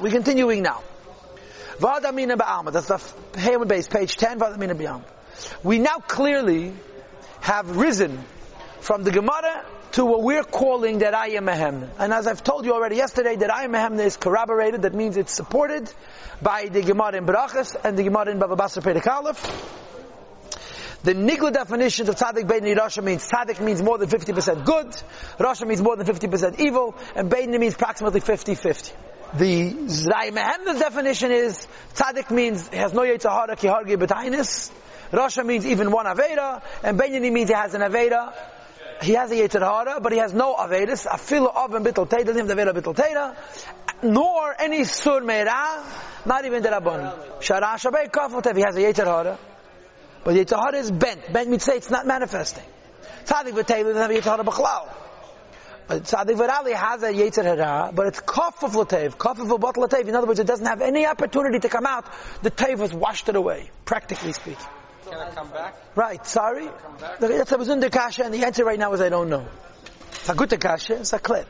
We're continuing now. Vadamina. That's the Haman base, page 10, Vadamina. We now clearly have risen from the Gemara to what we're calling that I am a Mehemna. And as I've told you already yesterday, that I am a Mehemna is corroborated, that means it's supported by the Gemara in Barachas and the Gemara in Baba Basra Pedek. The Nigla definitions of Tzaddik Beini Rasha means Tzaddik means more than 50% good, Rasha means more than 50% evil, and Beini means approximately 50-50. The Zray Mehemna's definition is Tzaddik means has no Yetzahara ki hargi betainis, Rasha means even one Aveda, and Benyani means he has an Aveda. He has a Yetzirah, but he has no Avedis. Afilu of and Bittel Teda, doesn't have the Aveda Bittel nor any Sur Meira, not even the Rabban. Shara Shabbat Kafotev, he has a Yetzirah. But Yetzirah is bent. Bent means say it's not manifesting. Tzadik V'Teilu doesn't have a Yetzirah B'chlal. Tzadik V'Rali has a Yetzirah, but it's Kaf of Latev, Kaf of Latev. In other words, it doesn't have any opportunity to come out. The Tev has washed it away, practically speaking. Can I come back? Right, sorry. That's a the kasha, and the answer right now is I don't know. It's a good kasha, it's a clear.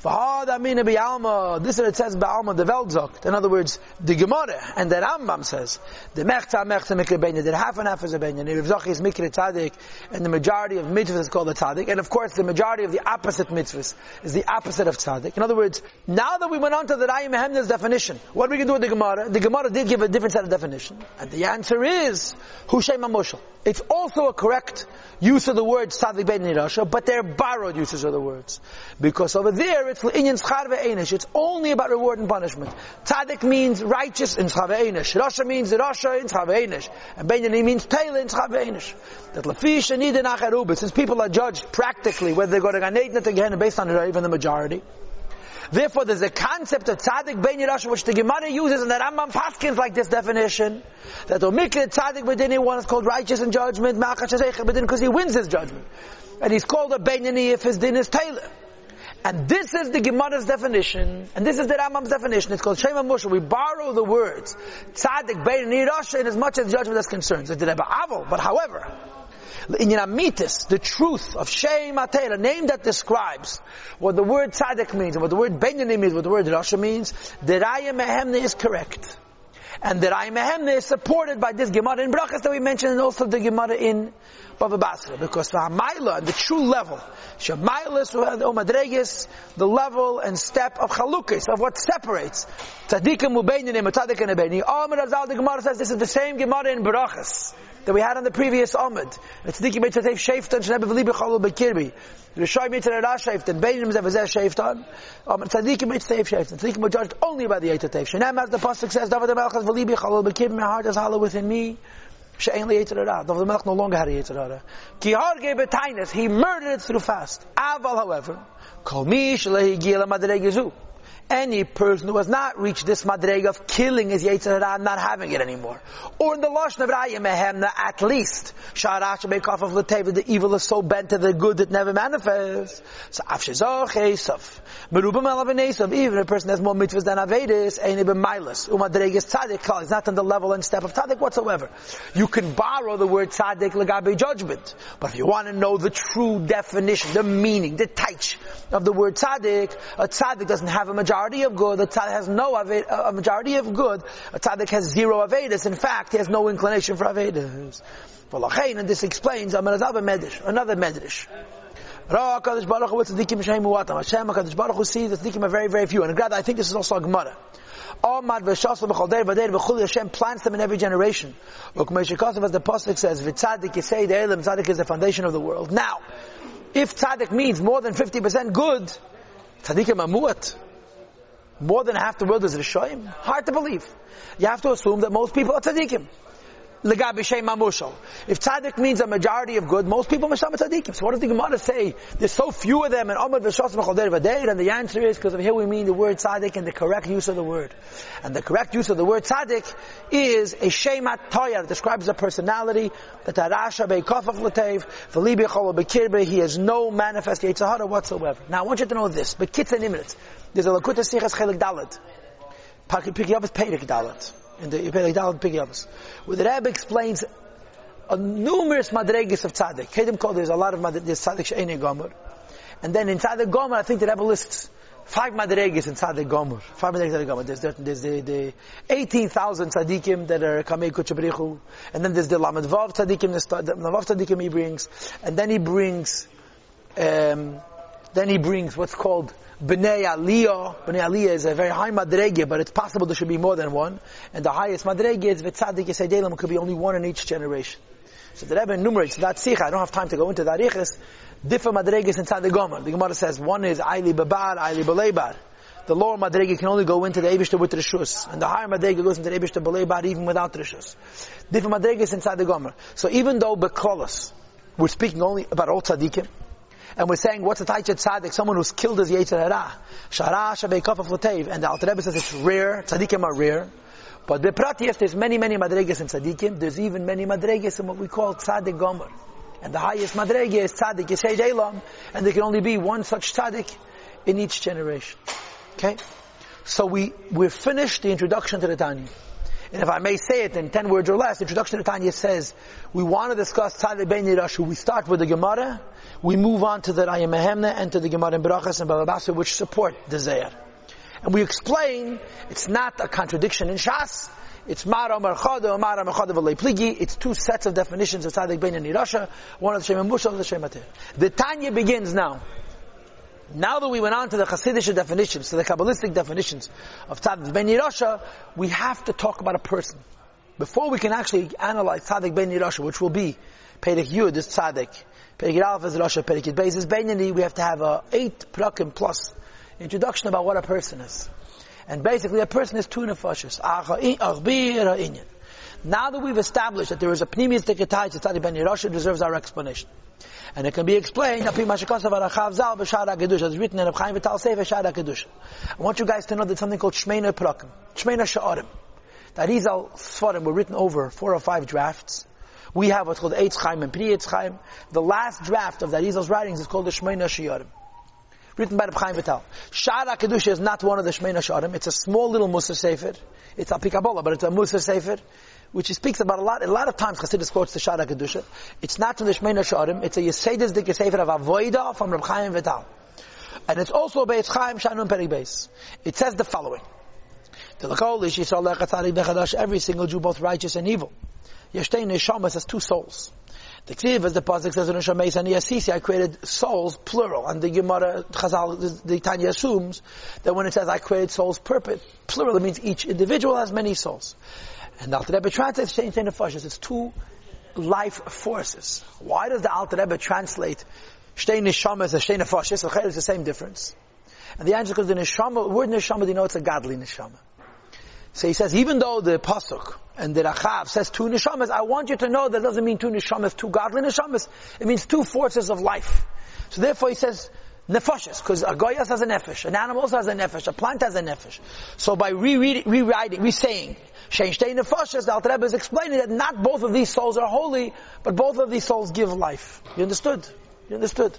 This is it says Ba'alma the Veldzok. In other words, the Gemara and the Rambam says the Mechta Mechta Mikra. The half and half is a Beina. The Rav is Mikra Tzadik, and the majority of mitzvahs is called a Tzadik. And of course, the majority of the opposite mitzvahs is the opposite of Tzadik. In other words, now that we went on to the Rayim Mehemna's definition, what are we to do with the Gemara? The Gemara did give a different set of definition, and the answer is Hushay Mamoshel. It's also a correct use of the word Tzadik Beina Rasha, but they're borrowed uses of the words because over there it's only about reward and punishment. Tzaddik means righteous in schar ve'enish. Rasha means Rasha in schar ve'enish. And Benyani means Taylor in schar ve'enish. That and nida nacharubit. Since people are judged practically whether they go to Gan Eden again based on even the majority. Therefore, there's a concept of tzaddik ben Rasha which the Gemara uses, and the Rambam Paskins like this definition that omikra tzaddik bedini one is called righteous in judgment, because he wins his judgment, and he's called a benini if his din is Taylor. And this is the Gemara's definition, and this is the Rambam's definition. It's called Shema Moshe. We borrow the words Tzaddik Bein Nirasha in as much as judgment is concerned. But however, in Amitis, the truth of Shem Atei, a name that describes what the word Tzaddik means, and what the word Benyani means, what the word Rasha means, the Raya Mehemne is correct. And the Raya Mehemne is supported by this Gemara in Brachas that we mentioned, and also the Gemara in Baba Basra, because the Hamaila, the true level, Shemailis, Omadregis, the level and step of Chalukis, of what separates Tzadikim Ubeinim and Tzadikim Ubeinim. Amr Azal, the Gemara says this is the same Gemara in Barachas that we had on the previous Amid. Tzadikim Mitzatef Sheftan, Shnebe V'li B'chalu B'kirbi. Rishai Mitzatef Ra Sheftan, Beinim Zevazeh Sheftan, Tzadikim Mitzatef Sheftan. Tzadikim were judged only by the Eitatef. Shenem, as the Pasuk says, David HaMelech V'li B'chalu B'kirbi, my heart is hollow within me. She'en li Yitzhara. David Melech no longer had a Yitzhara. Ki harge betainis. He murdered it through fast. Aval, however, kol gila any person who has not reached this madreg of killing his Yetzirah, not having it anymore. Or in the Lashon of Raya Mehemna, at least, Sharash Beikaf of Lateva, the evil is so bent to the good that never manifests. So Afshazach Esav. Merubim Esav, even a person has more mitzvahs than Avedis, Ein Ibn Milas. Umadreg is Tzadik, it's not on the level and step of Tzadik whatsoever. You can borrow the word Tzadik Lagabe judgment. But if you want to know the true definition, the meaning, the taich of the word Tzadik, a Tzadik doesn't have a majority majority of good, a tzaddik has no a majority of good, a tzaddik has zero avedis. In fact, he has no inclination for avedis. And this explains another medrash, another medrash. Ra Kadosh Baruch Hu tzaddikim shehem muatam. Hashem Kadosh Baruch Hu sees the tzaddikim are very, very few. And I think this is also a Gemara. Amad v'shasl b'chol der v'der v'chuli Hashem plants them in every generation. Look, Moshe Kosev, as the Pasuk says, v'tzadik yisei de'elim, tzadik is the foundation of the world. Now, if tzadik means more than 50% good, tzaddikim are muat more than half the world is Rishoyim? Hard to believe. You have to assume that most people are tzaddikim. If tzaddik means a majority of good, most people are tzaddikim. So what does the Gemara say? There's so few of them, and Amad v'shos v'choder v'deir, and the answer is, because of here we mean the word tzaddik and the correct use of the word. And the correct use of the word tzaddik is a shemat toyar, that describes a personality, that arasha be'kofaf l'tev, v'libi chol be'kirbe, he has no manifest yitzhahara whatsoever. Now I want you to know this, but kitzah nimrit. There's a Lakuta Sichas Chelik Dalet. Pikiyavas Perik Dalet. In the Perik Dalet Pikiyavas. Where the Rebbe explains a numerous madregas of tzaddik. Kedim called there's a lot of madregas, there's tzaddik she'ene gomer. And then in tzaddik gomer, I think the Rebbe lists five madregas inside the Gomer. Five madregas inside the Gomer. There's, the, there's the, the 18,000 tzaddikim that are Kamei Kuchabrichu, and then there's the Lamed Vav tzaddikim, the Vav tzaddikim he brings, and then he brings, um, then he brings what's called Bnei Aliyah. Bnei Aliyah is a very high madrege, but it's possible there should be more than one. And the highest madrege is Vitzadik Yisadelim, could be only one in each generation. So the Rebbe enumerates that sikha. I don't have time to go into that ichis. Different madreges inside the Gomer. The Gemara says one is Aili Babar, Aili Balebar. The lower madrege can only go into the Ebishter with Rishus. And the higher madrege goes into the Ebishter Balebar even without Rishus. Different madreges inside the Gomer. So even though Bekolos, we're speaking only about all tzaddikim, and we're saying what's a Taichet Tzaddik, someone who's killed his Yetzer Hara. Shara Shabei Kafaf Latev. And the Alter Rebbe says it's rare, tzaddikim are rare. But the Pratiyas, there's many, many madreges in tzaddikim. There's even many madreges in what we call tzaddik gomer. And the highest madrege is tzaddik Yeshed Elam. And there can only be one such tzaddik in each generation. Okay? So we, we've finished the introduction to the Tanya. And if I may say it in 10 words or less, introduction to Tanya says, we want to discuss Tzaddik Ben Yirashu. We start with the Gemara, we move on to the Raya Mehemna and to the Gemara in Berachas and Baba Basra, which support the Zayar. And we explain, it's not a contradiction in Shas, it's Mara Marchada, Mara Marchada Pligi. It's two sets of definitions of Tzaddik Ben and one of the Shem Mushal the Shem The Tanya begins now. Now that we went on to the Hasidic definitions, to the Kabbalistic definitions of Tzaddik Ben Yirasha, we have to talk about a person. Before we can actually analyze Tzaddik Ben Yirasha, which will be Perek Yud is Tzaddik, Perek Aleph is Rasha, Perek Beis is Benyani, we have to have a eight prakim plus introduction about what a person is. And basically a person is two nefashis. Now that we've established that there is a pneumius deketai to Tzaddik Ben Yirasha, deserves our explanation. And it can be explained, as written in Chaim Vital Sefer Shara. I want you guys to know that something called Shmeina Prakim, Shmeina Sha'arim. That Arizal Svarim were written over four or five drafts. We have what's called Eitz Chaim and Pri Eitz Chaim. The last draft of that Arizal's writings is called the Shmeina Sha'arim. Written by the Chaim Vital. Shara Kedusha is not one of the Shmeina Sha'arim. It's a small little Musa Sefer. It's a Pikabola, but it's a Musa Sefer which he speaks about a lot. A lot of times Chassidus quotes the Shara Kedusha. It's not from the Shmeina Sharim. It's a Yesediz Dik Sefer of Avoida from Reb Chaim Vital. And it's also Beis Chaim Shanun Perik Beis. It says the following. Every single Jew, both righteous and evil. Yeshtein Neshamas has two souls. The Ksiv, as the Pasuk says in Neshames and Yasisi, I created souls, plural. And the Gemara, Chazal, the Tanya assumes that when it says I created souls, purpose, plural, it means each individual has many souls. And the Alter Rebbe translates Shein Shein Nefashis. It's two life forces. Why does the Alter Rebbe translate Shtein Neshama as a Shtein Nefashis? It's the same difference. And the answer is because the Neshama, word Neshama, you know it's a godly Neshama. So he says, even though the Pasuk and the Rachav says two Neshamas, I want you to know that doesn't mean two Neshamas, two godly Neshamas. It means two forces of life. So therefore he says, nefashis, because a goyas has a nefesh, an animal also has a nefesh, a plant has a nefesh. So by rereading, rewriting, re-saying, Shein Shtei Nefashas, the Alter Rebbe is explaining that not both of these souls are holy, but both of these souls give life. You understood? You understood?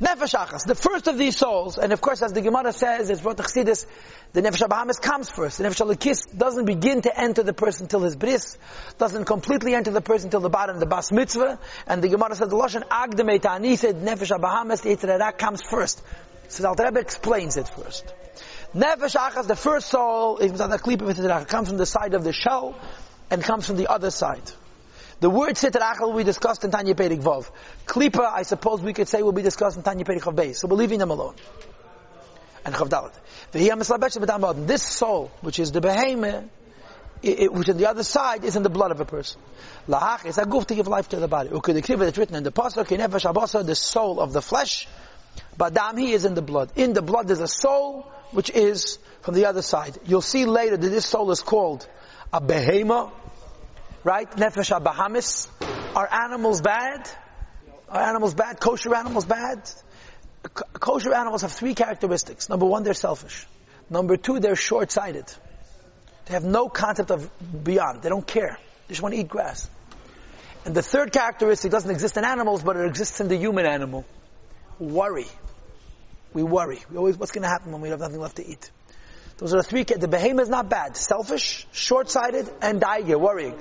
Nefesh Achas, the first of these souls, and of course as the Gemara says, it's what the Chassidus, the Nefesh Abahamis comes first. The Nefesh Alikis doesn't begin to enter the person till his bris, doesn't completely enter the person till the bottom of the Bas Mitzvah, and the Gemara said, the Lashon Agdame Ta'ani said, Nefesh Abahamis, the Yitzhak comes first. So the Alter Rebbe explains it first. Nefesh Achas, the first soul, comes from the side of the shell and comes from the other side. The word Sitrachel will be discussed in Tanya Perik Vov. Klipa, I suppose we could say, will be discussed in Tanya Perik Chav So we're leaving them alone. And Chav Dalet. This soul, which is the behemoth, which on the other side is in the blood of a person. Lahach is a goof to give life to the body. Ukudikriva that's written in the pasuk, the soul of the flesh. Badam, he is in the blood. In the blood there's a soul, which is from the other side. You'll see later that this soul is called a behema, right? Nefesh abahamis. Are animals bad? Are animals bad? Kosher animals bad? kosher animals have three characteristics. Number one, they're selfish. Number two, they're short-sighted. They have no concept of beyond. They don't care. They just want to eat grass. And the third characteristic doesn't exist in animals, but it exists in the human animal. Worry. We worry. We always, what's going to happen when we have nothing left to eat? Those are the three, the behemoth is not bad. Selfish, short-sighted, and daige, worrying.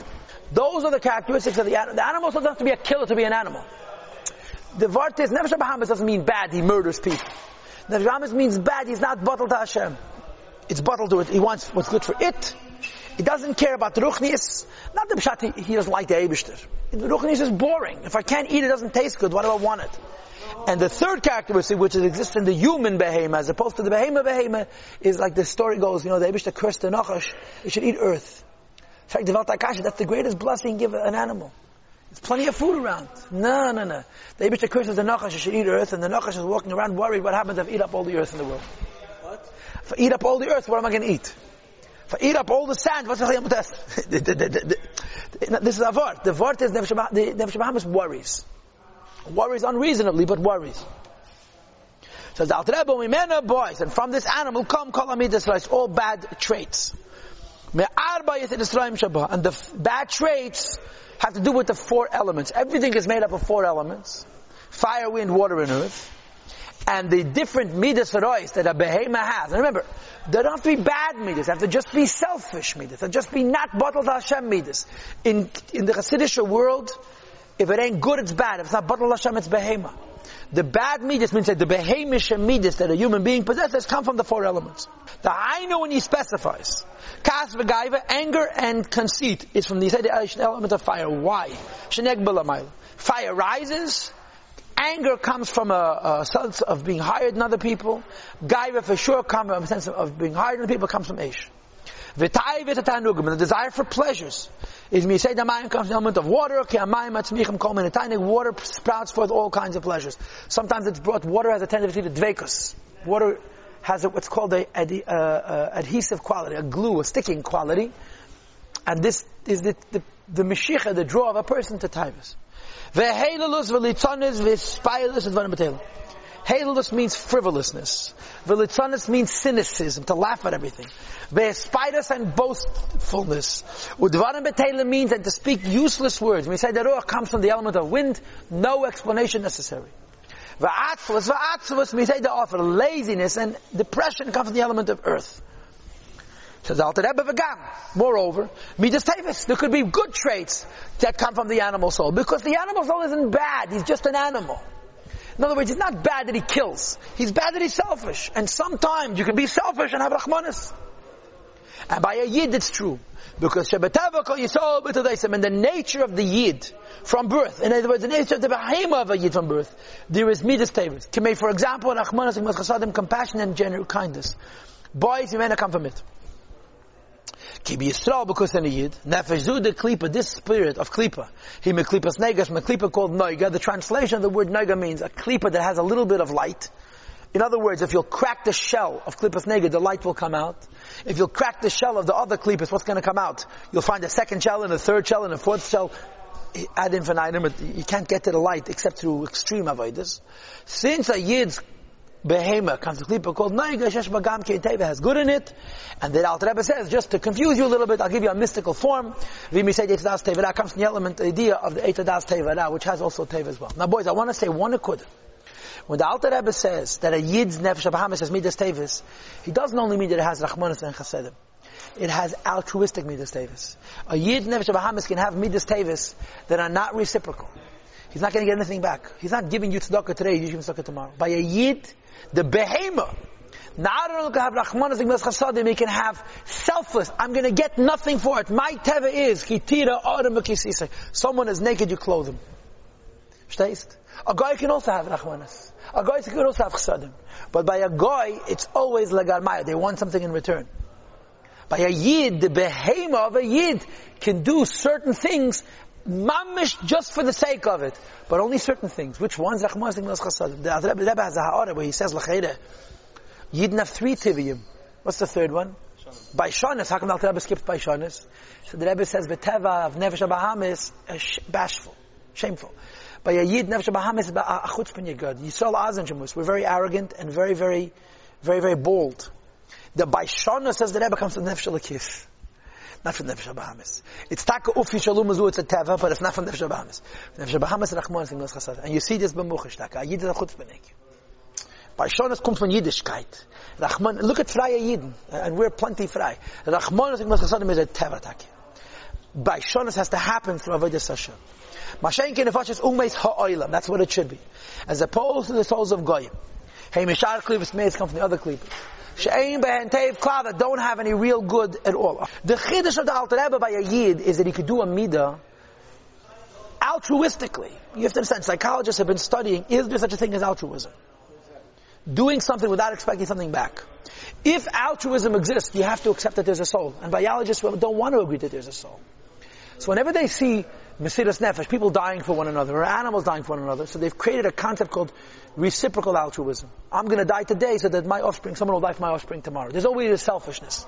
Those are the characteristics of the animal. The animal doesn't have to be a killer to be an animal. The Vartis, Nefesh Bahamas doesn't mean bad, he murders people. Nefesh Bahamis means bad, he's not bottled to Hashem. It's bottled to it. He wants what's good for it. He doesn't care about the Ruchnius. Not the Pshat, he, he doesn't like the Eibishter. The Ruchnius is boring. If I can't eat it doesn't taste good. Why do I want it? And the third characteristic, which exists in the human behemoth, as opposed to the behemoth behemoth, is like the story goes, you know, the Eibishter cursed the Nachash, he should eat earth. In fact, that's the greatest blessing give an animal. There's plenty of food around. No, no, no. The Eibishter curses the Nachash, he should eat earth, and the Nachash is walking around worried what happens if I eat up all the earth in the world. What? If I eat up all the earth, what am I going to eat? If I eat up all the sand, what's the test? This is a vort. The vort is Nefesh Bahamis worries. Worries unreasonably, but worries. The Alter Rebbe, Mimena boys, and from this animal come kol amidas all bad traits. And the bad traits have to do with the four elements. Everything is made up of four elements. Fire, wind, water, and earth and the different midas ferois that a behema has. And remember, they don't have to be bad midas. They have to just be selfish midas. They have to just be not bottled Hashem midas. In in the Hasidic world, if it ain't good, it's bad. If it's not bottled Hashem, it's behema. The bad midas means that the behemish midas that a human being possesses come from the four elements. The I know when he specifies. Kas v'gaiva, anger and conceit is from the element of fire. Why? Fire rises, Anger comes from a, a, sense of being higher than other people. Gaiva for sure comes from a sense of, being higher than people comes from Aish. V'tai v'tatanugim, the desire for pleasures. Is the mind comes from the element of water, okay, amayim atzmichim kol tiny water sprouts forth all kinds of pleasures. Sometimes it's brought, water has a tendency to dvekus. Water has a, what's called a, a, a, a, adhesive quality, a glue, a sticking quality. And this is the, the, the the draw of a person to taivas. Ve'helelus v'litzonis v'spilus advarim b'telim. Halelus means frivolousness. Velitzonis means cynicism, to laugh at everything. Ve'spidus and boastfulness. Udvarim b'telim means that to speak useless words. We say that ruach comes from the element of wind, no explanation necessary. Va'atzvus, va'atzvus, we say the offer laziness and depression comes from the element of earth. Says Alter. Moreover, Midas Tevis, there could be good traits that come from the animal soul. Because the animal soul isn't bad, he's just an animal. In other words, it's not bad that he kills. He's bad that he's selfish. And sometimes you can be selfish and have Rahmanis. And by a Yid it's true. Because and the nature of the Yid from birth, in other words, the nature of the Bahema of a Yid from birth, there is Midas Tevis. For example, Rahmanis, compassion and general kindness. Boys, you may not come from it. Kibi Yisrael because in a Yid, Nefesh the Klipa, this spirit of Klipa, he me Klipas Negas, me Klipa called Noiga, the translation of the word Noiga means a Klipa that has a little bit of light. In other words, if you'll crack the shell of Klipas Nega, the light will come out. If you'll crack the shell of the other Klipas, what's going to come out? You'll find a second shell and a third shell and a fourth shell ad infinitum. You can't get to the light except through extreme avoidance. Since a Yid's behema comes to klipa called Naiga Shesh Teva has good in it. And the Alter Rebbe says, just to confuse you a little bit, I'll give you a mystical form. Vimi said Eitzadas Tevera comes from the element, the idea of the Eitzadas Tevera, which has also Teva as well. Now boys, I want to say one akud. When the Alter Rebbe says that a Yid's Nefesh Bahamas has Midas Tevis, he doesn't only mean that it has Rachmanis and Chasedim. It has altruistic Midas Tevis. A Yid Nefesh Bahamas can have Midas Tevis that are not reciprocal. He's not going to get anything back. He's not giving you tzedakah today, give him tzedakah tomorrow. By a Yid, the behema. Not only can have rachmanas he can have selfless. I'm going to get nothing for it. My teva is kitira Someone is naked, you clothe him. A guy can also have rachmanas. A guy can also have chsadim. But by a guy, it's always legar They want something in return. By a yid, the behema of a yid can do certain things mamish just for the sake of it, but only certain things. Which ones? Rachmas Chasadim. The Rebbe has a ha'ara where he says l'chayre. Yidden have three tiviyim. What's the third one? By. How come the Rebbe skips by Shanis? So the Rebbe says B'teva of Nefesh Bahamis bashful, shameful. By a Yid Nefesh Bahamis a chutzpah yigad. Yisrael Azan. We're very arrogant and very, very, very, very bold. The by says the Rebbe comes to Nefesh Lakif not from Nefesh Bahamas. It's taka ufi shalom azu, it's a teva, but it's not from Nefesh Bahamas. Nefesh Bahamas rachman is Gnos Chasad. And you see this b'muchish taka. Yid is a chutzpahnik. By Shonas comes from Yiddishkeit. Rahman, look at Freie Yidden, uh, and we're plenty frei. Rahman is Gnos Chasadim is a teva taka. By Shonas has to happen through Avodah Hashem. Mashenkin nefashis umeis ha'oilam. That's what it should be. As opposed to the souls of Goyim. Hey, Mishar Klippas Meis come from the other Klippas. She'ein behen teiv klal that don't have any real good at all. The chiddush of the Alter Rebbe by a Yid is that he could do a midah altruistically. You have to understand, psychologists have been studying, is there such a thing as altruism? Doing something without expecting something back. If altruism exists, you have to accept that there's a soul. And biologists don't want to agree that there's a soul. So whenever they see Mesiras Nefesh, people dying for one another, or animals dying for one another, so they've created a concept called reciprocal altruism. I'm gonna die today so that my offspring, someone will die for my offspring tomorrow. There's always a selfishness.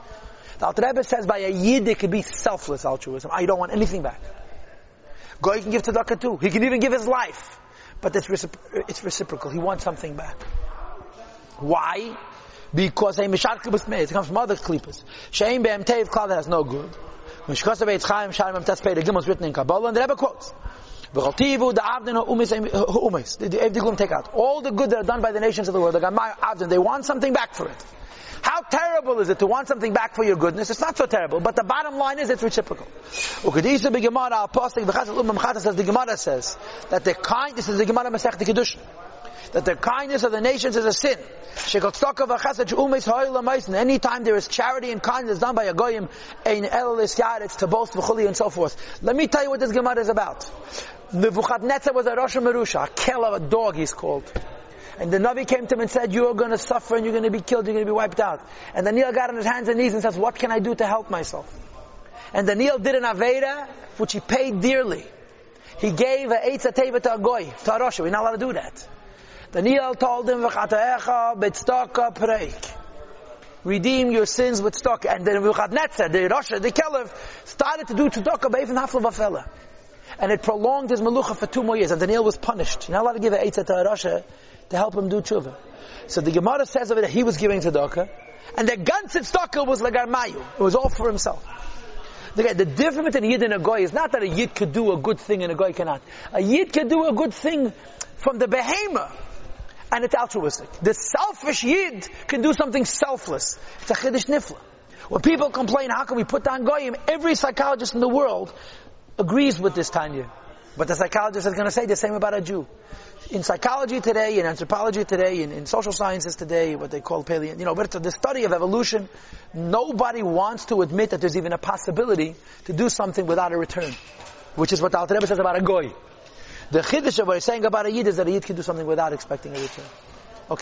The Alter Rebbe says by a Yid it could be selfless altruism. I don't want anything back. Goy can give tzedakah too. He can even give his life. But it's, recipro- it's reciprocal. He wants something back. Why? Because a mishar klippas made. It comes from other klippas. Shein be'em teiv klal that has no good. Mishkasa be'etz chaim sharim em tes pei. The Gimel written in Kabbalah and the Rebbe quotes. V'chaltivu the avdin ha'umis The Evdigum take out. All the good that are done by the nations of the world, the Gamay avdin, they want something back for it. How terrible is it to want something back for your goodness? It's not so terrible, but the bottom line is it's reciprocal. Ukadisa b'gemara al-postik b'chasat umam says, the Gemara says, that the kind, this is the Gemara Masech Kedushin, that the kindness of the nations is a sin. Anytime there is charity and kindness done by a goyim, it's to boast v'chuli and so forth. Let me tell you what this Gemara is about. Nebuchadnezzar was a Rosh Merusha, a kill of a dog he's called. And the Navi came to him and said, you are going to suffer and you're going to be killed, you're going to be wiped out. And Daniel got on his hands and knees and says, what can I do to help myself? And Daniel did an Aveda, which he paid dearly. He gave a Teva to a Goy, to a Rosh. We're not allowed to do that. Daniel told him. Redeem your sins with stock. And then Nebuchadnezzar, the Rosh, the Caliph, started to do tzedakah by even half of a fella. And it prolonged his melucha for two more years. And Daniel was punished. You're not allowed to give an Eitza to a Rosh to help him do tshuva. So the Gemara says of it that he was giving tzedakah. And the ganze tzedakah was lagarmayu. It was all for himself. The, the difference between a yid and a goy is not that a yid could do a good thing and a goy cannot. A yid can do a good thing from the behemoth and it's altruistic. The selfish yid can do something selfless. It's a chiddush nifla. When people complain, how can we put down goyim? Every psychologist in the world agrees with this Tanya. But the psychologist is going to say the same about a Jew. In psychology today, in anthropology today, in, in social sciences today, what they call paleo, you know, but the study of evolution, nobody wants to admit that there's even a possibility to do something without a return. Which is what the Alter Rebbe says about a goy. The chiddush of what he's saying about a yid is that a yid can do something without expecting a return.